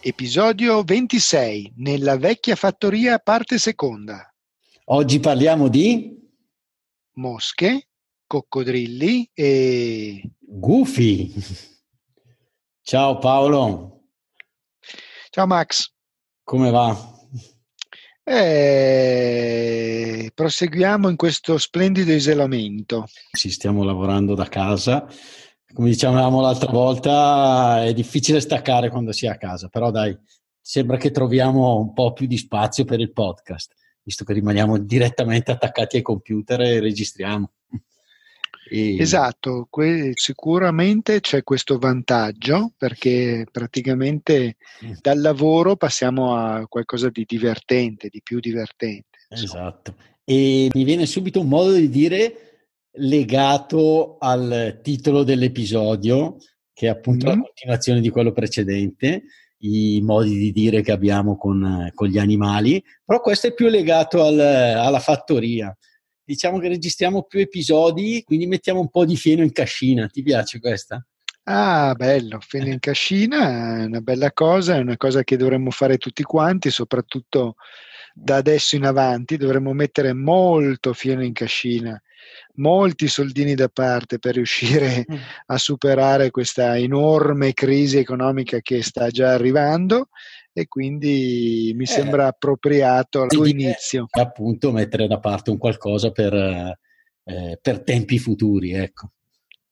Episodio 26, nella vecchia fattoria, parte seconda. Oggi parliamo di mosche, coccodrilli e gufi. Ciao Paolo. Ciao Max. Come va? Eh, proseguiamo in questo splendido isolamento. Ci stiamo lavorando da casa come dicevamo l'altra volta, è difficile staccare quando si è a casa, però dai, sembra che troviamo un po' più di spazio per il podcast, visto che rimaniamo direttamente attaccati ai computer e registriamo. E... Esatto, que- sicuramente c'è questo vantaggio perché praticamente mm. dal lavoro passiamo a qualcosa di divertente, di più divertente. Insomma. Esatto. E mi viene subito un modo di dire legato al titolo dell'episodio, che è appunto mm-hmm. la continuazione di quello precedente, i modi di dire che abbiamo con, con gli animali, però questo è più legato al, alla fattoria. Diciamo che registriamo più episodi, quindi mettiamo un po' di fieno in cascina. Ti piace questa? Ah, bello, fieno in cascina è una bella cosa, è una cosa che dovremmo fare tutti quanti, soprattutto da adesso in avanti dovremmo mettere molto fieno in cascina molti soldini da parte per riuscire mm. a superare questa enorme crisi economica che sta già arrivando e quindi mi eh, sembra appropriato al tuo inizio. Appunto mettere da parte un qualcosa per, eh, per tempi futuri, ecco.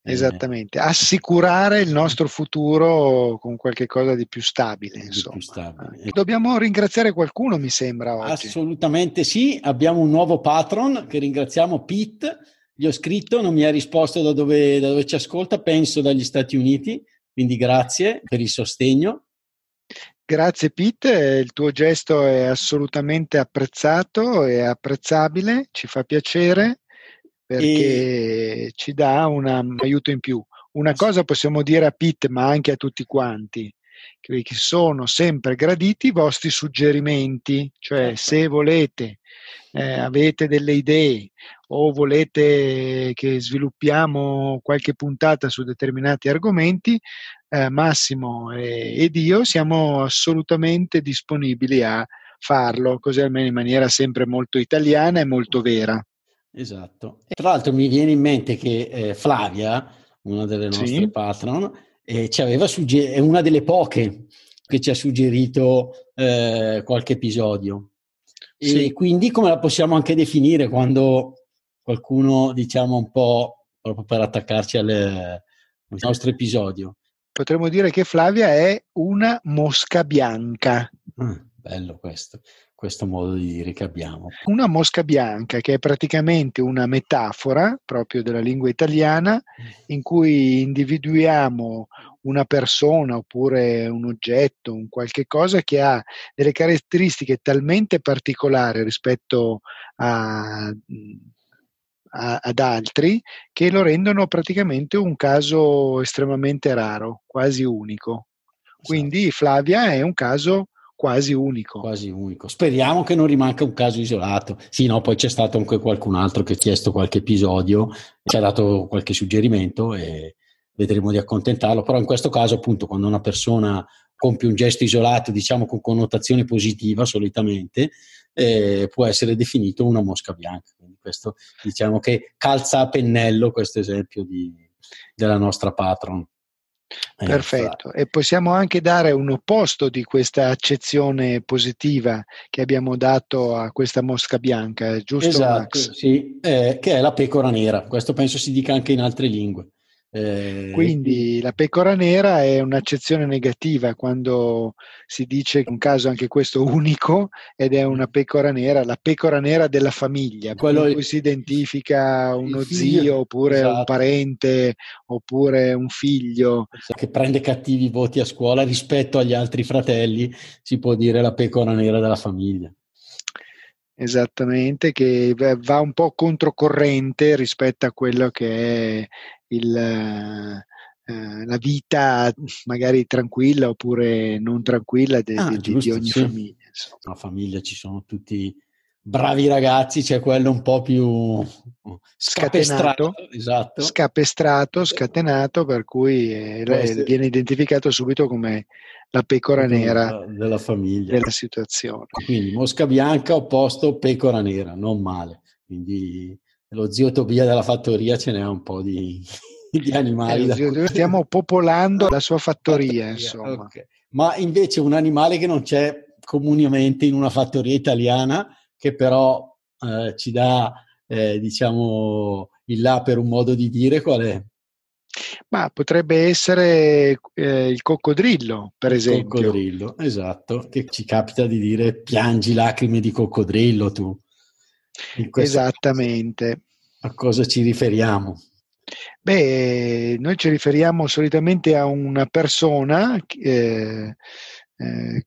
Eh. Esattamente, assicurare il nostro futuro con qualche cosa di più stabile. Insomma. Più stabile. Dobbiamo ringraziare qualcuno, mi sembra. Oggi. Assolutamente sì, abbiamo un nuovo patron che ringraziamo Pete gli ho scritto, non mi ha risposto da dove, da dove ci ascolta, penso dagli Stati Uniti, quindi grazie per il sostegno. Grazie Pete, il tuo gesto è assolutamente apprezzato e apprezzabile, ci fa piacere perché e... ci dà un aiuto in più. Una cosa possiamo dire a Pete, ma anche a tutti quanti, che sono sempre graditi i vostri suggerimenti, cioè certo. se volete, eh, avete delle idee o volete che sviluppiamo qualche puntata su determinati argomenti, eh, Massimo e, ed io siamo assolutamente disponibili a farlo, così almeno in maniera sempre molto italiana e molto vera. Esatto. E tra l'altro mi viene in mente che eh, Flavia, una delle nostre sì. patron, eh, ci aveva sugger- è una delle poche che ci ha suggerito eh, qualche episodio. E sì. quindi come la possiamo anche definire quando qualcuno, diciamo, un po' proprio per attaccarci alle, al nostro episodio? Potremmo dire che Flavia è una mosca bianca. Ah, bello questo questo modo di dire che abbiamo. Una mosca bianca che è praticamente una metafora proprio della lingua italiana in cui individuiamo una persona oppure un oggetto, un qualche cosa che ha delle caratteristiche talmente particolari rispetto a, a, ad altri che lo rendono praticamente un caso estremamente raro, quasi unico. Quindi esatto. Flavia è un caso quasi unico. Quasi unico. Speriamo che non rimanga un caso isolato. Sì, no, poi c'è stato anche qualcun altro che ha chiesto qualche episodio, ci ha dato qualche suggerimento e vedremo di accontentarlo. Però in questo caso, appunto, quando una persona compie un gesto isolato, diciamo con connotazione positiva solitamente, eh, può essere definito una mosca bianca. Quindi questo diciamo che calza a pennello questo esempio di, della nostra patron. Eh, Perfetto, e possiamo anche dare un opposto di questa accezione positiva che abbiamo dato a questa mosca bianca, giusto esatto, Max? Sì, eh, che è la pecora nera, questo penso si dica anche in altre lingue. Eh, Quindi la pecora nera è un'accezione negativa quando si dice un caso anche questo unico ed è una pecora nera, la pecora nera della famiglia, quello in cui si identifica uno zio oppure esatto. un parente oppure un figlio. Che prende cattivi voti a scuola rispetto agli altri fratelli, si può dire la pecora nera della famiglia. Esattamente, che va un po' controcorrente rispetto a quello che è il, eh, la vita magari tranquilla oppure non tranquilla de, ah, de, giusto, di ogni sì. famiglia. Insomma. La famiglia ci sono tutti bravi ragazzi, c'è quello un po' più scatenato, esatto. scapestrato, scatenato, per cui eh, viene identificato subito come la pecora nera della famiglia, della situazione. Quindi mosca bianca opposto pecora nera, non male. Quindi lo zio Tobia della fattoria ce n'è un po' di, di animali. Eh, stiamo popolando la sua fattoria, insomma. Okay. Ma invece un animale che non c'è comunemente in una fattoria italiana, che però eh, ci dà, eh, diciamo, il là per un modo di dire, qual è? Ma potrebbe essere eh, il coccodrillo, per il esempio. Coccodrillo, esatto, che ci capita di dire piangi lacrime di coccodrillo tu. Esattamente. Caso, a cosa ci riferiamo? Beh, noi ci riferiamo solitamente a una persona eh, eh,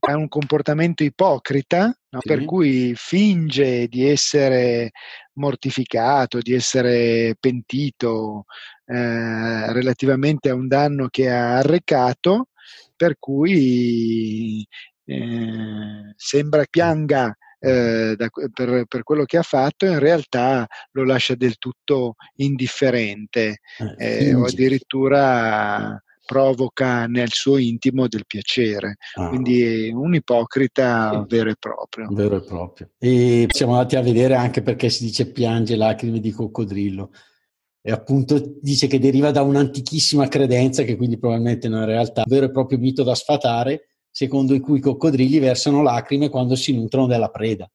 ha un comportamento ipocrita, no? sì. per cui finge di essere mortificato, di essere pentito eh, relativamente a un danno che ha arrecato, per cui eh, sembra pianga eh, da, per, per, quello che ha fatto, in realtà lo lascia del tutto indifferente eh, eh o addirittura provoca nel suo intimo del piacere. Ah. Quindi un ipocrita sì. vero e proprio. Vero e proprio. E siamo andati a vedere anche perché si dice piange lacrime di coccodrillo. E appunto dice che deriva da un'antichissima credenza, che quindi probabilmente non è realtà, un vero e proprio mito da sfatare, secondo cui i coccodrilli versano lacrime quando si nutrono della preda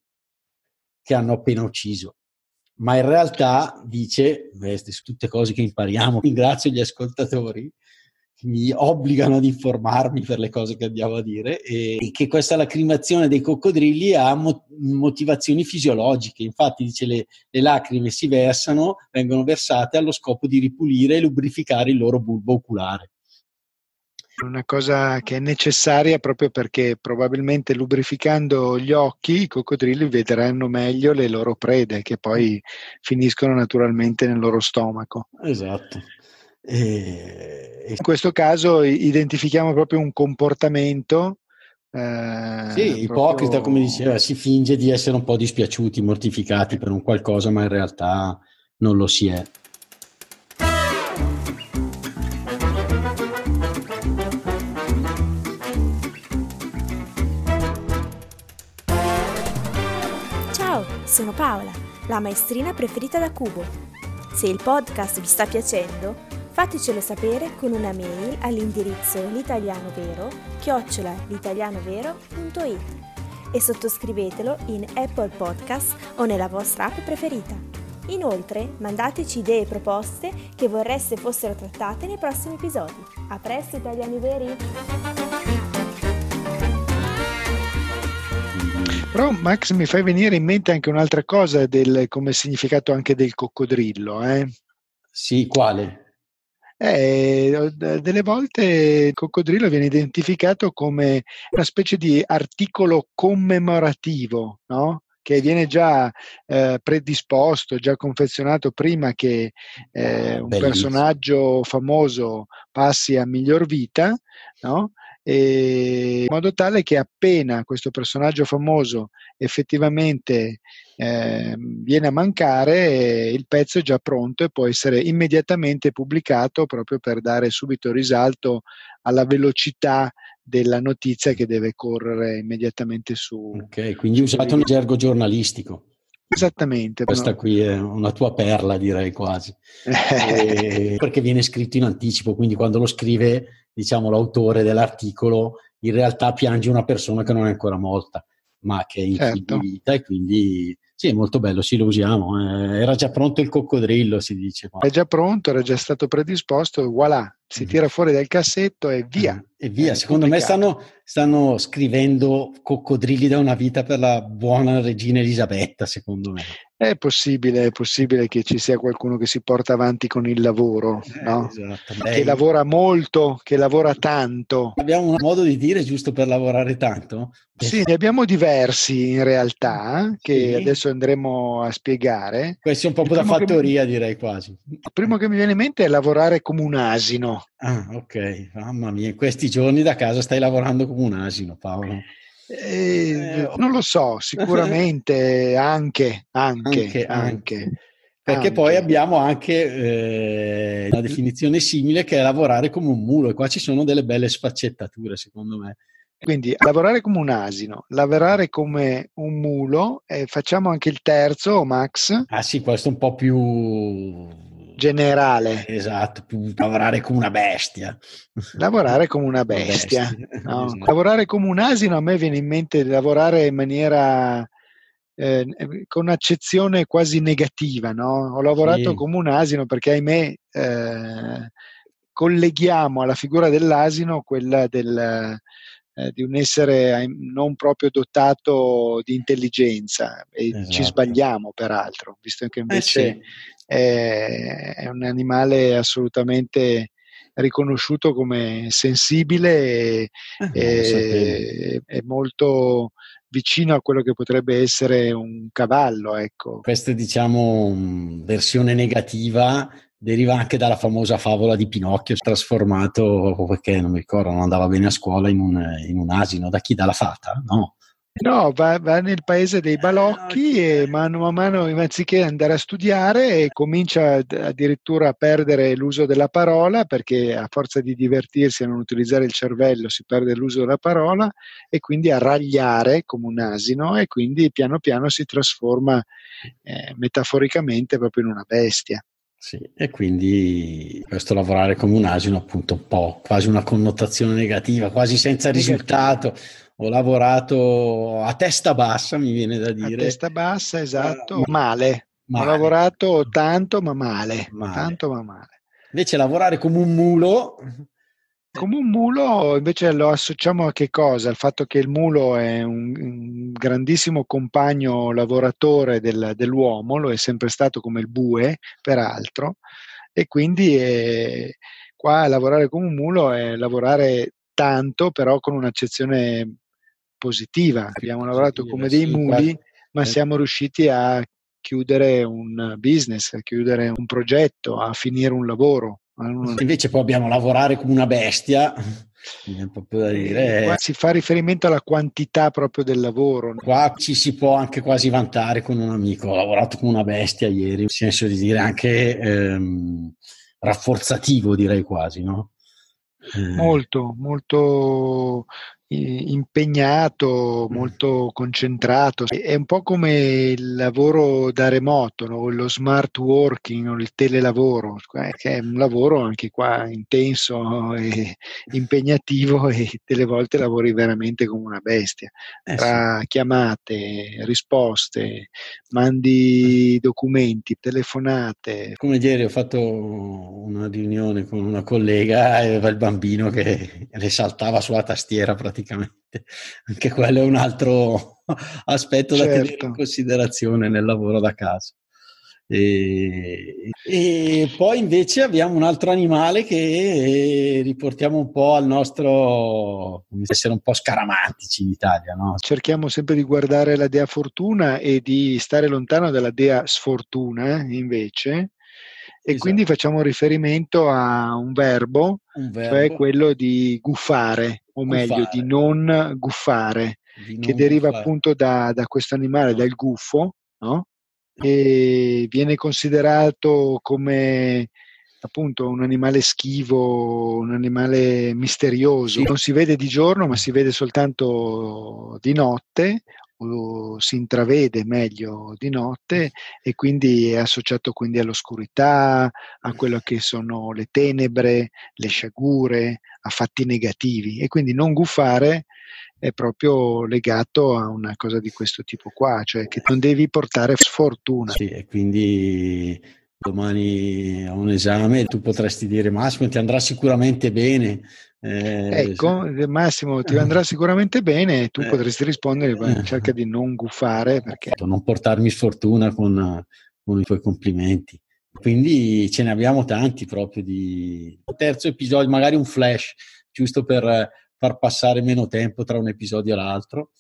che hanno appena ucciso. Ma in realtà dice, queste sono tutte cose che impariamo, ringrazio gli ascoltatori, mi obbligano ad informarmi per le cose che andiamo a dire e che questa lacrimazione dei coccodrilli ha mo- motivazioni fisiologiche. Infatti dice le, le lacrime si versano, vengono versate allo scopo di ripulire e lubrificare il loro bulbo oculare. Una cosa che è necessaria proprio perché probabilmente lubrificando gli occhi i coccodrilli vedranno meglio le loro prede che poi finiscono naturalmente nel loro stomaco. Esatto. E, in questo caso identifichiamo proprio un comportamento. Eh, sì, ipocrita, proprio... come diceva, si finge di essere un po' dispiaciuti, mortificati per un qualcosa, ma in realtà non lo si è. Ciao, sono Paola, la maestrina preferita da Cubo. Se il podcast vi sta piacendo, Fatecelo sapere con una mail all'indirizzo l'italianovero chiocciola l'italianovero.it e sottoscrivetelo in Apple Podcast o nella vostra app preferita. Inoltre mandateci idee e proposte che vorreste fossero trattate nei prossimi episodi. A presto italiani veri! Però Max mi fai venire in mente anche un'altra cosa del, come significato anche del coccodrillo. Eh? Sì, quale? Eh, delle volte il coccodrillo viene identificato come una specie di articolo commemorativo, no? che viene già eh, predisposto, già confezionato prima che eh, un Bellissimo. personaggio famoso passi a miglior vita, no? In modo tale che appena questo personaggio famoso effettivamente eh, viene a mancare, il pezzo è già pronto e può essere immediatamente pubblicato proprio per dare subito risalto alla velocità della notizia che deve correre immediatamente su. Ok, quindi usato un gergo giornalistico. Esattamente. Questa qui è una tua perla, direi quasi. e, perché viene scritto in anticipo, quindi quando lo scrive, diciamo, l'autore dell'articolo, in realtà piange una persona che non è ancora morta, ma che è in certo. vita e quindi sì, è molto bello, sì, lo usiamo. Eh, era già pronto il coccodrillo, si dice. Qua. È già pronto, era già stato predisposto, voilà, si tira fuori dal cassetto e via. Mm, e via, secondo me stanno, stanno, scrivendo coccodrilli da una vita per la buona regina Elisabetta, secondo me. È possibile, è possibile che ci sia qualcuno che si porta avanti con il lavoro, Eh, no? esatto. che lavora molto, che lavora tanto. Abbiamo un modo di dire giusto per lavorare tanto? Sì, ne abbiamo diversi in realtà, che Sì. adesso andremo a spiegare. Questo è un po' da che mi- fattoria, direi quasi. Il primo che mi viene in mente è lavorare come un asino. Ah, ok, mamma mia, in questi giorni da casa stai lavorando come un asino, Paolo. Eh, Eh, non lo so, sicuramente anche, anche, Anche, anche. Perché anche. poi abbiamo anche eh, una definizione simile che è lavorare come un mulo e qua ci sono delle belle sfaccettature secondo me. Quindi lavorare come un asino, lavorare come un mulo, e facciamo anche il terzo, Max, Ah sì, questo è un po' più generale. Esatto, lavorare come una bestia. Lavorare come una bestia. no? Esatto. Lavorare come un asino a me viene in mente di lavorare in maniera eh, con un'accezione quasi negativa. No? Ho lavorato Sì. come un asino perché, ahimè, eh, colleghiamo alla figura dell'asino quella del, eh, di un essere non proprio dotato di intelligenza e ci Esatto. sbagliamo peraltro, visto che Eh invece sì, è, è un animale assolutamente riconosciuto come sensibile e, eh, lo sapevo. e- e molto vicino a quello che potrebbe essere un cavallo. Ecco. Questa diciamo versione negativa deriva anche dalla famosa favola di Pinocchio trasformato perché non mi ricordo, non andava bene a scuola in un, in un asino, da chi? Dalla fata? No. No, va, va nel paese dei Eh, balocchi e mano a mano, anziché andare a studiare, comincia ad- addirittura a perdere l'uso della parola perché a forza di divertirsi a non utilizzare il cervello si perde l'uso della parola e quindi a ragliare come un asino e quindi piano piano si trasforma eh, metaforicamente proprio in una bestia. Sì, e quindi questo lavorare come un asino appunto un po' quasi una connotazione negativa, quasi senza risultato. Ho lavorato a testa bassa, mi viene da A dire. testa bassa, esatto, Eh, male. Ho male. lavorato tanto ma male, Male. tanto ma male. Invece lavorare come un mulo, Come un mulo invece lo associamo a che cosa? Al fatto che il mulo è un, un grandissimo compagno lavoratore del- dell'uomo, lo è sempre stato come il bue, peraltro, e quindi eh, qua lavorare come un mulo è lavorare tanto, però con un'accezione positiva. Abbiamo lavorato come dei sì, muli, ma Certo. siamo riusciti a chiudere un business, a chiudere un progetto, a finire un lavoro. invece poi abbiamo lavorare come una bestia, Eh, dire. qua si fa riferimento alla quantità proprio del lavoro. Qua ci si può anche quasi vantare con un amico. Ho lavorato come una bestia ieri, nel senso di dire anche ehm, rafforzativo, direi quasi, no? Eh, Molto, molto impegnato, Mm. molto concentrato. È un po' come il lavoro da remoto, no? lo smart working o il telelavoro, eh, che è un lavoro anche qua intenso e impegnativo e delle volte lavori veramente come una bestia. eh. Tra chiamate, risposte, mandi documenti, telefonate, Come ieri ho fatto una riunione con una collega e aveva il bambino che le saltava sulla tastiera praticamente. Anche quello è un altro aspetto da tenere Certo. in considerazione nel lavoro da casa. E, e poi invece abbiamo un altro animale che riportiamo un po' al nostro essere un po' scaramantici in Italia, no? cerchiamo sempre di guardare la dea fortuna e di stare lontano dalla dea sfortuna invece e Esatto. quindi facciamo riferimento a un verbo, Un cioè verbo quello di guffare o meglio Guffare. di non guffare di che non deriva fare- appunto da, da questo animale, dal gufo, no? e viene considerato come appunto un animale schivo, un animale misterioso. Non si vede di giorno, ma si vede soltanto di notte si intravede meglio di notte e quindi è associato quindi all'oscurità, a quello che sono le tenebre, le sciagure, a fatti negativi. E quindi non guffare è proprio legato a una cosa di questo tipo qua, cioè che non devi portare sfortuna. Sì, e quindi domani ho un esame, tu potresti dire Massimo ti andrà sicuramente bene, Eh, ecco, Massimo, ti andrà sicuramente bene e tu eh, potresti rispondere, eh, cerca di non gufare. Perché... Non portarmi sfortuna con, con i tuoi complimenti. Quindi ce ne abbiamo tanti proprio di terzo episodio, magari un flash, giusto per far passare meno tempo tra un episodio e l'altro.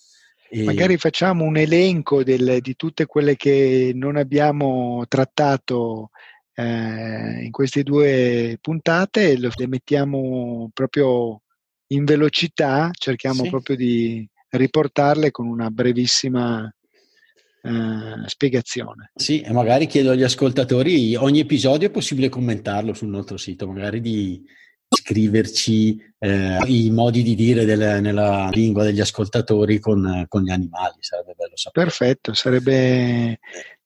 E... Magari facciamo un elenco del, di tutte quelle che non abbiamo trattato eh, in queste due puntate le mettiamo proprio in velocità, cerchiamo sì. proprio di riportarle con una brevissima eh, spiegazione. Sì, e magari chiedo agli ascoltatori, ogni episodio è possibile commentarlo sul nostro sito, magari di scriverci eh, i modi di dire del, nella lingua degli ascoltatori con, con, gli animali, sarebbe bello sapere. Perfetto, sarebbe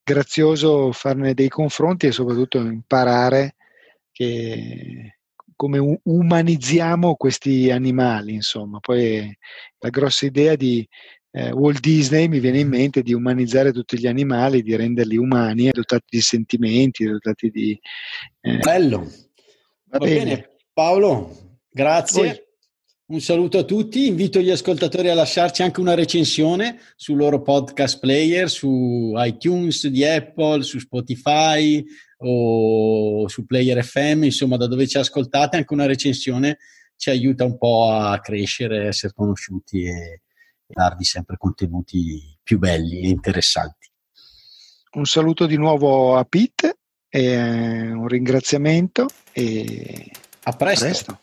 grazioso farne dei confronti e soprattutto imparare che come umanizziamo questi animali, insomma. Poi la grossa idea di eh, Walt Disney mi viene in mente di umanizzare tutti gli animali, di renderli umani, dotati di sentimenti, dotati di... Eh, Bello. Va, Va bene. bene. Paolo, grazie. Poi. Un saluto a tutti, invito gli ascoltatori a lasciarci anche una recensione sul loro podcast player, su iTunes di Apple, su Spotify o su Player FM, insomma da dove ci ascoltate, anche una recensione ci aiuta un po' a crescere, a essere conosciuti e darvi sempre contenuti più belli e interessanti. Un saluto di nuovo a Pete e un ringraziamento e a presto. A presto.